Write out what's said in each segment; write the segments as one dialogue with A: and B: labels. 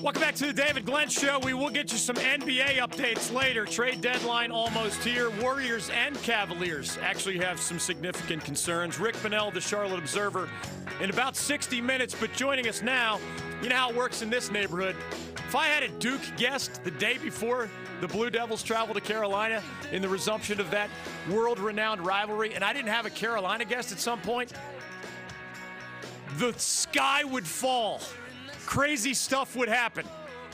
A: Welcome back to the David Glenn Show. We will get you some NBA updates later. Trade deadline almost here. Warriors and Cavaliers actually have some significant concerns. Rick Bonnell, the Charlotte Observer, in about 60 minutes. But joining us now, you know how it works in this neighborhood. If I had a Duke guest the day before the Blue Devils travel to Carolina in the resumption of that world renowned rivalry, and I didn't have a Carolina guest at some point, the sky would fall crazy stuff would happen.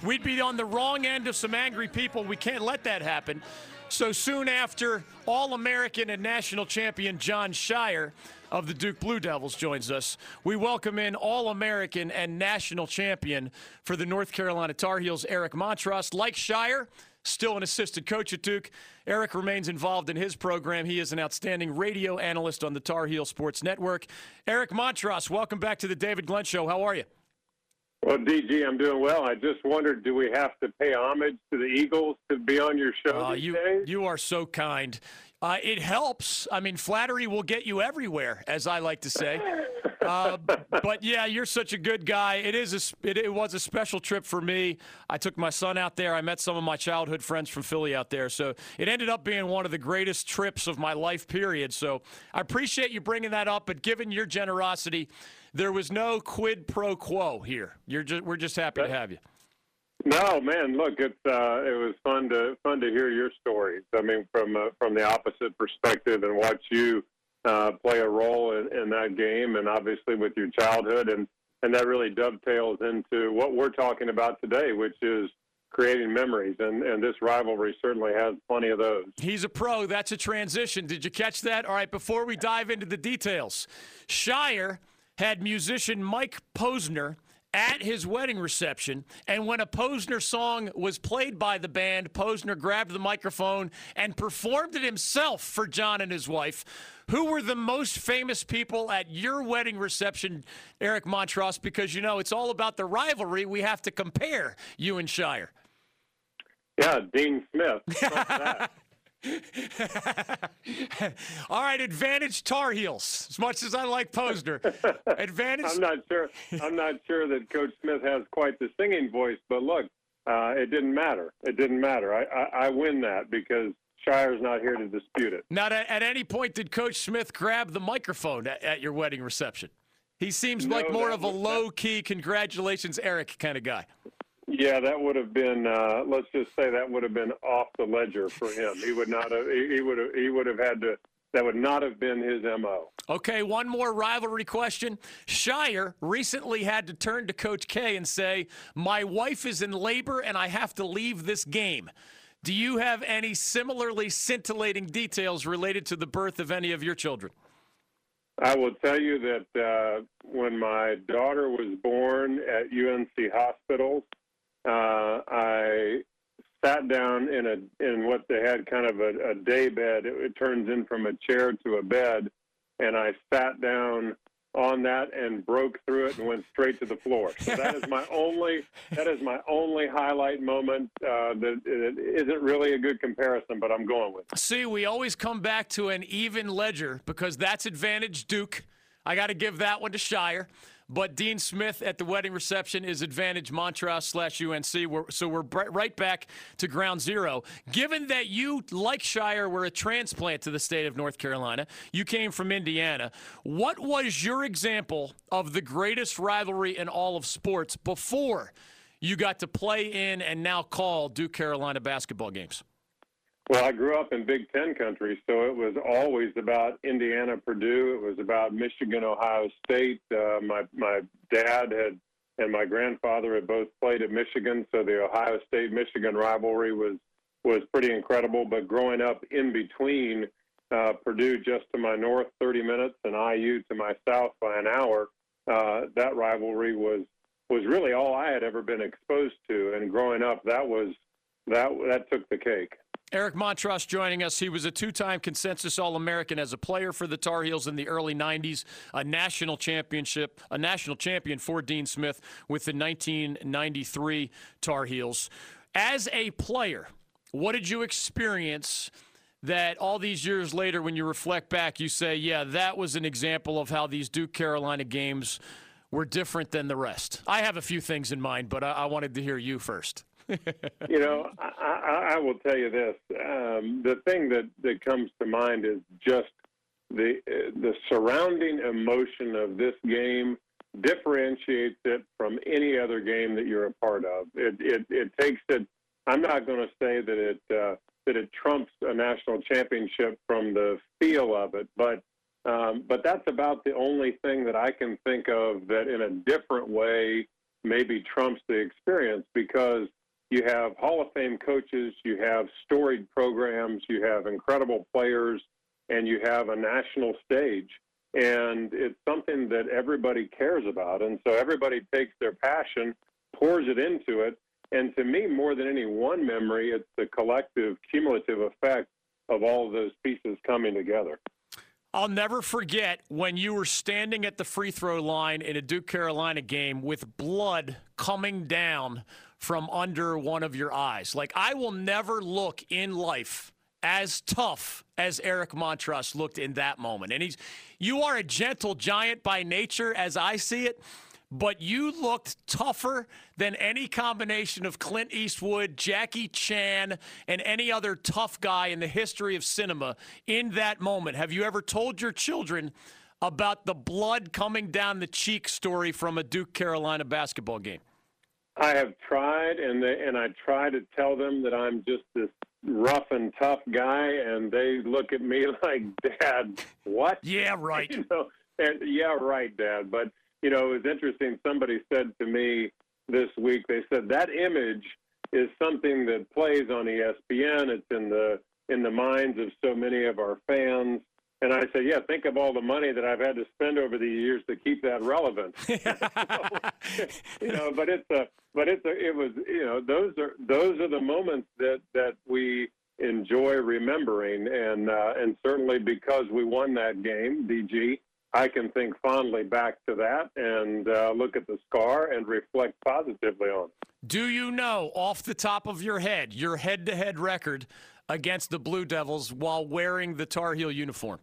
A: We'd be on the wrong end of some angry people. We can't let that happen. So soon after, All American and national champion Jon Scheyer of the Duke Blue Devils joins us. We welcome in All American and national champion for the North Carolina Tar Heels, Eric Montross. Like Scheyer, still an assistant coach at Duke. Eric remains involved in his program. He is an outstanding radio analyst on the Tar Heel Sports Network. Eric Montross, welcome back to the David Glenn Show. How are you?
B: Well, DG, I'm doing well. I just wondered, do we have to pay homage to the Eagles to be on your show uh,
A: you,
B: days?
A: You are so kind. Uh, it helps. I mean, flattery will get you everywhere, as I like to say. Uh, but yeah, you're such a good guy. It is a, it, it, was a special trip for me. I took my son out there. I met some of my childhood friends from Philly out there. So it ended up being one of the greatest trips of my life. Period. So I appreciate you bringing that up. But given your generosity, there was no quid pro quo here. You're just we're just happy to have you.
B: No, man. Look, it's uh, it was fun to fun to hear your stories. I mean, from uh, from the opposite perspective, and watch you uh, play a role in, in that game, and obviously with your childhood, and and that really dovetails into what we're talking about today, which is creating memories, and, and this rivalry certainly has plenty of those.
A: He's a pro. That's a transition. Did you catch that? All right, before we dive into the details, Scheyer had musician Mike Posner at his wedding reception. And when a Posner song was played by the band, Posner grabbed the microphone and performed it himself for Jon and his wife. Who were the most famous people at your wedding reception, Eric Montross? Because you know it's all about the rivalry. We have to compare you and Scheyer.
B: Yeah, Dean Smith.
A: All right, advantage Tar Heels. As much as I like Posner, advantage.
B: I'm not sure. I'm not sure that Coach Smith has quite the singing voice, but look, uh, it didn't matter. It didn't matter. I, I, I win that because Scheyer's not here to dispute it.
A: Not at, at, any point did Coach Smith grab the microphone at, at your wedding reception. He seems no, like more of a low key, congratulations, Eric kind of guy.
B: Yeah, that would have been. Uh, let's just say that would have been off the ledger for him. He would not have. He, would have. He would have had to. That would not have been his mo.
A: Okay, one more rivalry question. Scheyer recently had to turn to Coach K and say, "My wife is in labor and I have to leave this game." Do you have any similarly scintillating details related to the birth of any of your children?
B: I will tell you that uh, when my daughter was born at UNC Hospital, I sat down in a in what they had kind of a, a day bed. It, it turns in from a chair to a bed, and I sat down on that and broke through it and went straight to the floor. So that is my only that is my only highlight moment. Uh, that it isn't really a good comparison, but I'm going with. It.
A: See, we always come back to an even ledger because that's advantage Duke. I got to give that one to Scheyer. But Dean Smith at the wedding reception is advantage Montross slash UNC. We're, so we're right back to ground zero. Given that you, like Scheyer, were a transplant to the state of North Carolina, you came from Indiana. What was your example of the greatest rivalry in all of sports before you got to play in and now call Duke Carolina basketball games?
B: Well, I grew up in Big Ten country, so it was always about Indiana, Purdue. It was about Michigan, Ohio State. Uh, my my dad had and my grandfather had both played at Michigan, so the Ohio State Michigan rivalry was was pretty incredible. But growing up in between uh, Purdue just to my north, 30 minutes, and IU to my south by an hour, uh, that rivalry was was really all I had ever been exposed to. And growing up, that was that that took the cake.
A: Eric Montross joining us. He was a two-time consensus All-American as a player for the Tar Heels in the early '90s, a national championship, a national champion for Dean Smith with the 1993 Tar Heels. As a player, what did you experience? That all these years later, when you reflect back, you say, "Yeah, that was an example of how these Duke Carolina games were different than the rest? I have a few things in mind, but I, I wanted to hear you first.
B: You know, I, I, I, will tell you this. Um, the thing that, that comes to mind is just the the surrounding emotion of this game differentiates it from any other game that you're a part of. It it, it takes it. I'm not going to say that it uh, that it trumps a national championship from the feel of it, but um, but that's about the only thing that I can think of that in a different way maybe trumps the experience because you have Hall of Fame coaches, you have storied programs, you have incredible players, and you have a national stage. And it's something that everybody cares about. And so everybody takes their passion, pours it into it. And to me, more than any one memory, it's the collective, cumulative effect of all of those pieces coming together.
A: I'll never forget when you were standing at the free throw line in a Duke Carolina game with blood coming down from under one of your eyes. Like, I will never look in life as tough as Eric Montross looked in that moment. And he's, you are a gentle giant by nature, as I see it but you looked tougher than any combination of Clint Eastwood, Jackie Chan, and any other tough guy in the history of cinema in that moment. Have you ever told your children about the blood coming down the cheek story from a Duke Carolina basketball game?
B: I have tried, and they, and I try to tell them that I'm just this rough and tough guy, and they look at me like, "Dad, what?"
A: Yeah, right.
B: you know, and yeah, right, Dad. But you know, it was interesting. Somebody said to me this week, they said that image is something that plays on ESPN. It's in the in the minds of so many of our fans. And I said, yeah, think of all the money that I've had to spend over the years to keep that relevant. so, you know, but it's a, but it's a, it was, you know, those are those are the moments that that we enjoy remembering, and uh, and certainly because we won that game, DG, I can think fondly back to that and uh, look at the scar and reflect positively on it.
A: Do you know off the top of your head your head to head record against the Blue Devils while wearing the Tar Heel uniform?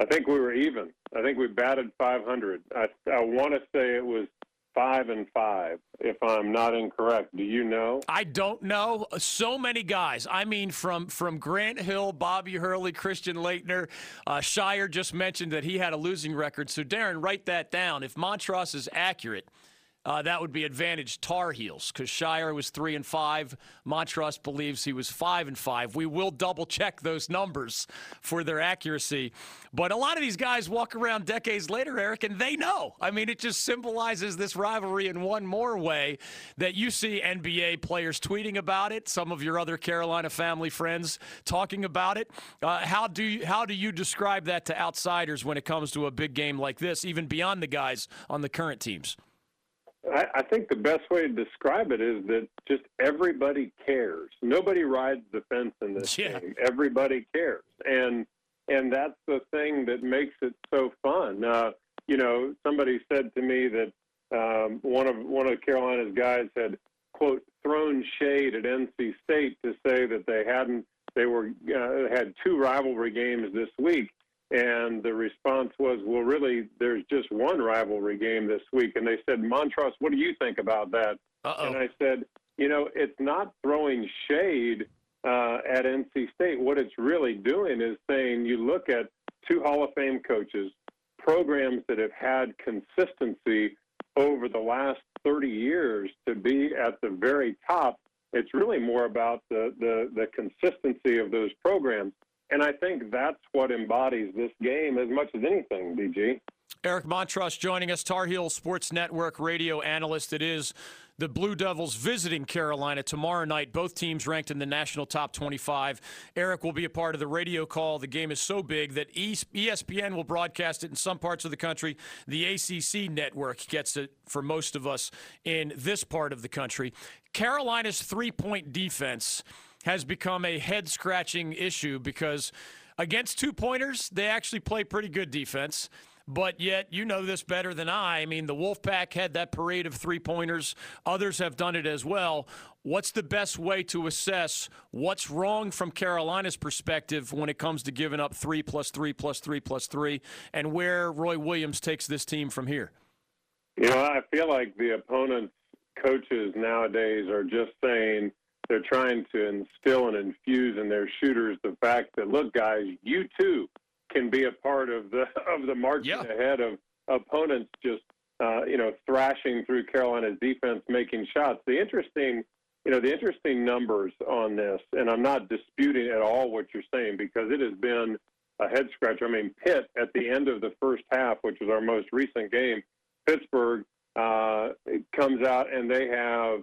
B: I think we were even. I think we batted 500. I, I want to say it was five and five, if I'm not incorrect. Do you know?
A: I don't know. So many guys. I mean, from from Grant Hill, Bobby Hurley, Christian Laettner, Uh, Scheyer just mentioned that he had a losing record. So, Darren, write that down. If Montross is accurate – uh, that would be advantage Tar Heels because Scheyer was three and five. Montross believes he was five and five. We will double check those numbers for their accuracy. But a lot of these guys walk around decades later, Eric, and they know. I mean, it just symbolizes this rivalry in one more way that you see NBA players tweeting about it. Some of your other Carolina family friends talking about it. Uh, how do you, how do you describe that to outsiders when it comes to a big game like this, even beyond the guys on the current teams?
B: I, I think the best way to describe it is that just everybody cares. Nobody rides the fence in this yeah. game. Everybody cares, and and that's the thing that makes it so fun. Uh, you know, somebody said to me that um, one of one of Carolina's guys had quote thrown shade at NC State to say that they hadn't they were uh, had two rivalry games this week, and the response was, well, really, there's just one rivalry game this week. And they said, Montross, what do you think about that?
A: Uh-oh.
B: And I said, you know, it's not throwing shade uh, at NC State. What it's really doing is saying you look at two Hall of Fame coaches, programs that have had consistency over the last 30 years to be at the very top. It's really more about the, the, the consistency of those programs. And I think that's what embodies this game as much as anything, DG.
A: Eric Montross joining us, Tar Heel Sports Network radio analyst. It is the Blue Devils visiting Carolina tomorrow night. Both teams ranked in the national top 25. Eric will be a part of the radio call. The game is so big that ESPN will broadcast it in some parts of the country. The ACC network gets it for most of us in this part of the country. Carolina's three point defense has become a head scratching issue because against two pointers, they actually play pretty good defense. But yet, you know this better than I. I mean, the Wolfpack had that parade of three pointers. Others have done it as well. What's the best way to assess what's wrong from Carolina's perspective when it comes to giving up three plus three plus three plus three, and where Roy Williams takes this team from here?
B: You know, I feel like the opponents' coaches nowadays are just saying they're trying to instill and infuse in their shooters the fact that look, guys, you too can be a part of the of the marching
A: Yeah.
B: ahead of opponents just uh, you know thrashing through Carolina's defense, making shots. The interesting you know the interesting numbers on this, and I'm not disputing at all what you're saying because it has been a head scratcher. I mean, Pitt at the end of the first half, which was our most recent game, Pittsburgh uh, comes out and they have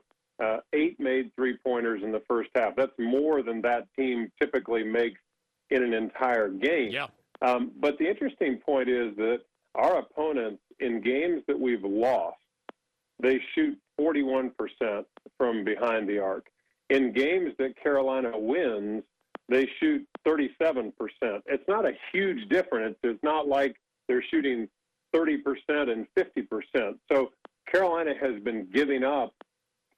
B: made three pointers in the first half. That's more than that team typically makes in an entire game.
A: Yeah.
B: Um, but the interesting point is that our opponents in games that we've lost, they shoot 41% from behind the arc. In games that Carolina wins, they shoot 37%. It's not a huge difference. It's not like they're shooting 30% and 50%. So Carolina has been giving up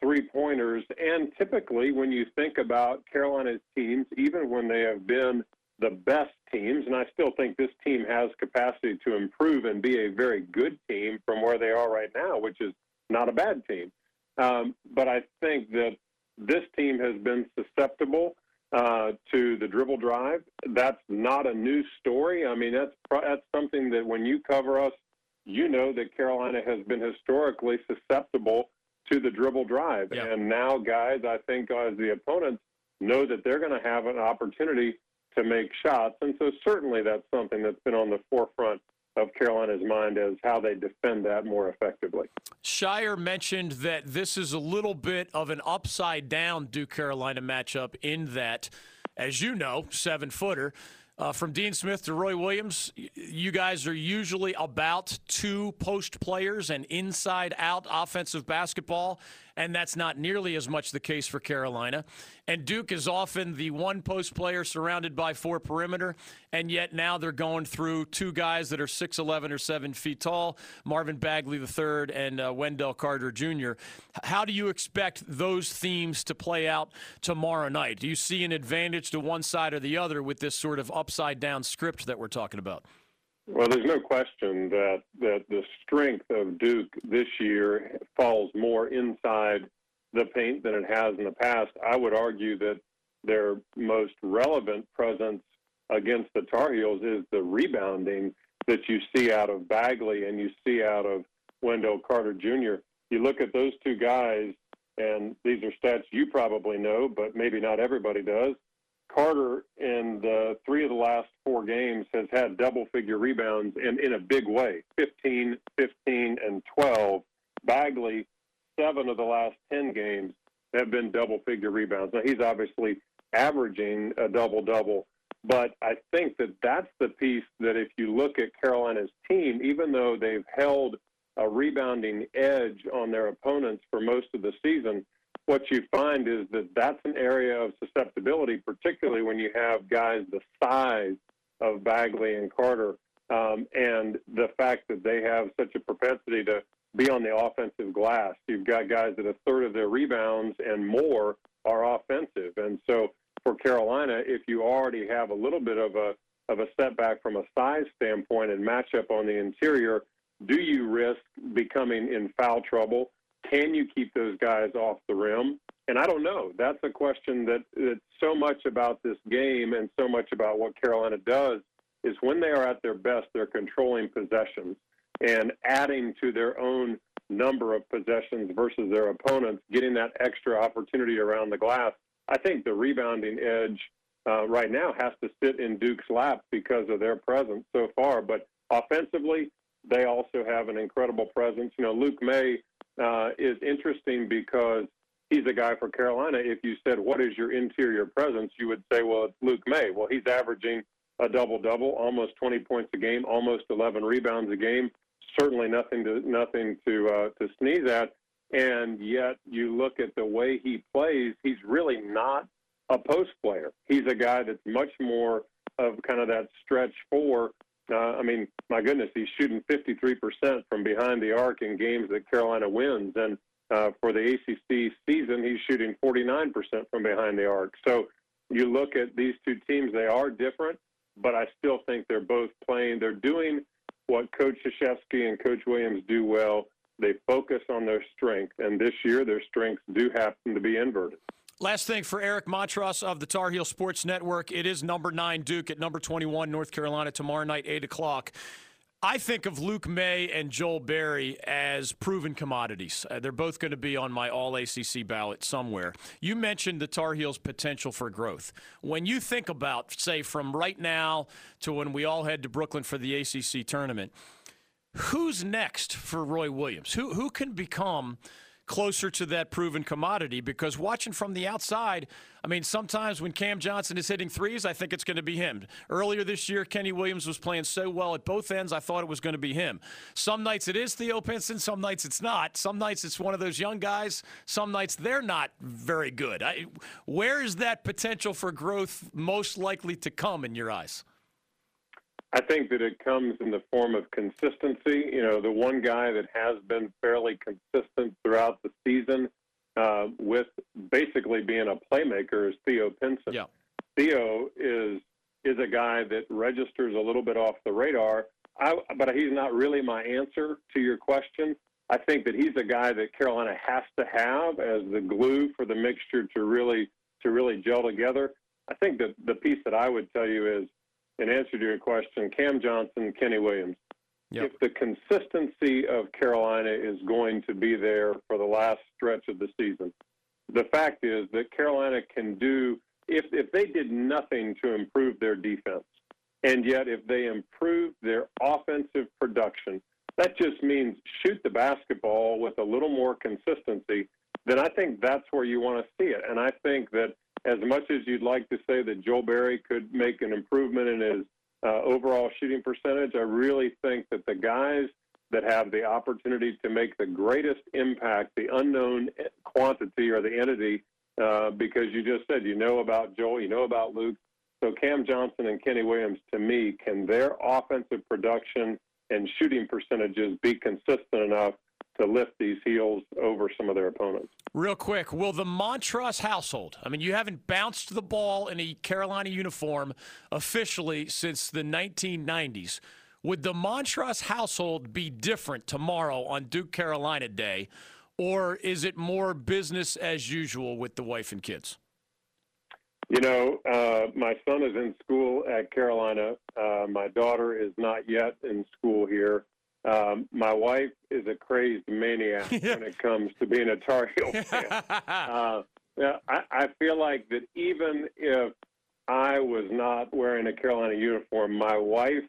B: three pointers. And typically, when you think about Carolina's teams, even when they have been the best teams, and I still think this team has capacity to improve and be a very good team from where they are right now, which is not a bad team. Um, but I think that this team has been susceptible uh, to the dribble drive. That's not a new story. I mean, that's that's something that when you cover us, you know that Carolina has been historically susceptible to the dribble drive. And now, guys, I think as the opponents know that they're going to have an opportunity to make shots, and so certainly that's something that's been on the forefront of Carolina's mind as how they defend that more effectively.
A: Scheyer mentioned that this is a little bit of an upside down Duke Carolina matchup in that, as you know, seven footer. Uh, from Dean Smith to Roy Williams, you guys are usually about two post players and inside out offensive basketball, and that's not nearly as much the case for Carolina. And Duke is often the one post player surrounded by four perimeter, and yet now they're going through two guys that are 6'11 or 7 feet tall Marvin Bagley III and uh, Wendell Carter Jr. How do you expect those themes to play out tomorrow night? Do you see an advantage to one side or the other with this sort of upside down script that we're talking about?
B: Well, there's no question that, that the strength of Duke this year falls more inside the paint than it has in the past. I would argue that their most relevant presence against the Tar Heels is the rebounding that you see out of Bagley and you see out of Wendell Carter Jr. You look at those two guys, and these are stats you probably know, but maybe not everybody does. Carter in the three of the last four games has had double figure rebounds and in a big way 15, 15, and 12. Bagley, seven of the last 10 games have been double figure rebounds. Now, he's obviously averaging a double double, but I think that that's the piece that if you look at Carolina's team, even though they've held a rebounding edge on their opponents for most of the season, what you find is that that's an area of susceptibility, particularly when you have guys the size of Bagley and Carter, um, and the fact that they have such a propensity to be on the offensive glass. You've got guys that a third of their rebounds and more are offensive, and so for Carolina, if you already have a little bit of a of a setback from a size standpoint and matchup on the interior, do you risk becoming in foul trouble? Can you keep those guys off the rim? And I don't know. That's a question that, that so much about this game and so much about what Carolina does is when they are at their best, they're controlling possessions and adding to their own number of possessions versus their opponents, getting that extra opportunity around the glass. I think the rebounding edge uh, right now has to sit in Duke's lap because of their presence so far. But offensively, they also have an incredible presence. You know, Luke Maye uh, is interesting because he's a guy for Carolina. If you said, What is your interior presence? you would say, Well, it's Luke Maye. Well, he's averaging a double double, almost 20 points a game, almost 11 rebounds a game. Certainly nothing to nothing to uh, to sneeze at. And yet, you look at the way he plays; he's really not a post player. He's a guy that's much more of kind of that stretch four. Uh, I mean, my goodness, he's shooting 53% from behind the arc in games that Carolina wins, and uh, for the ACC season, he's shooting 49% from behind the arc. So you look at these two teams; they are different, but I still think they're both playing. They're doing what Coach Krzyzewski and Coach Williams do well. they focus on their strength, and this year their strengths do happen to be inverted.
A: Last thing for Eric Montross of the Tar Heel Sports Network. It is number nine Duke at number 21 North Carolina tomorrow night, 8 o'clock. I think of Luke Maye and Joel Berry as proven commodities. Uh, they're both going to be on my all ACC ballot somewhere. You mentioned the Tar Heels' potential for growth. When you think about, say, from right now to when we all head to Brooklyn for the ACC tournament, who's next for Roy Williams? Who, who can become closer to that proven commodity because watching from the outside, I mean, sometimes when Cam Johnson is hitting threes, I think it's going to be him. Earlier this year, Kenny Williams was playing so well at both ends, I thought it was going to be him. Some nights it is Theo Pinson, some nights it's not. Some nights it's one of those young guys, some nights they're not very good. I, where is that potential for growth most likely to come in your eyes?
B: I think that it comes in the form of consistency. You know, the one guy that has been fairly consistent throughout the season uh, with basically being a playmaker is Theo Pinson.
A: Yeah.
B: Theo is is a guy that registers a little bit off the radar. I, but he's not really my answer to your question. I think that he's a guy that Carolina has to have as the glue for the mixture to really to really gel together. I think that the piece that I would tell you is in answer to your question, Cam Johnson, Kenny Williams. Yep. If the consistency of Carolina is going to be there for the last stretch of the season, the fact is that Carolina can do if if they did nothing to improve their defense, and yet if they improve their offensive production, that just means shoot the basketball with a little more consistency. Then I think that's where you want to see it, and I think that as much as you'd like to say that Joel Berry could make an improvement in his uh, overall shooting percentage, I really think that the guys that have the opportunity to make the greatest impact, the unknown quantity or the entity, uh, because you just said you know about Joel, you know about Luke. So Cam Johnson and Kenny Williams, to me, can their offensive production and shooting percentages be consistent enough to lift these heels over some of their opponents.
A: Real quick, will the Montross household, I mean, you haven't bounced the ball in a Carolina uniform officially since the 1990s. Would the Montross household be different tomorrow on Duke Carolina Day, or is it more business as usual with the wife and kids?
B: You know, uh, my son is in school at Carolina. Uh, my daughter is not yet in school here. Um, my wife is a crazed maniac when it comes to being a Tar Heel fan. uh, I, I feel like that even if I was not wearing a Carolina uniform, my wife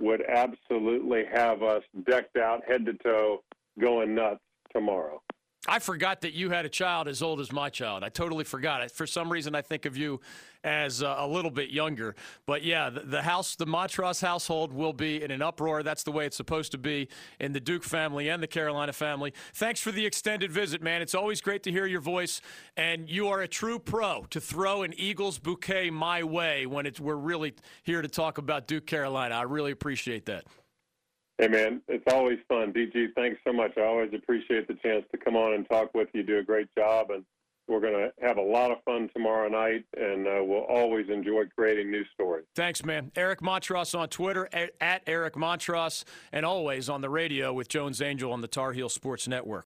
B: would absolutely have us decked out head to toe, going nuts tomorrow.
A: I forgot that you had a child as old as my child. I totally forgot. For some reason, I think of you as uh, a little bit younger. But yeah, the, the, house, the Montross household will be in an uproar. That's the way it's supposed to be in the Duke family and the Carolina family. Thanks for the extended visit, man. It's always great to hear your voice. And you are a true pro to throw an Eagles bouquet my way when it's, we're really here to talk about Duke Carolina. I really appreciate that.
B: Hey, man, it's always fun. DG, thanks so much. I always appreciate the chance to come on and talk with you. Do a great job. And we're going to have a lot of fun tomorrow night, and uh, we'll always enjoy creating new stories.
A: Thanks, man. Eric Montross on Twitter, at Eric Montross, and always on the radio with Jones Angell on the Tar Heel Sports Network.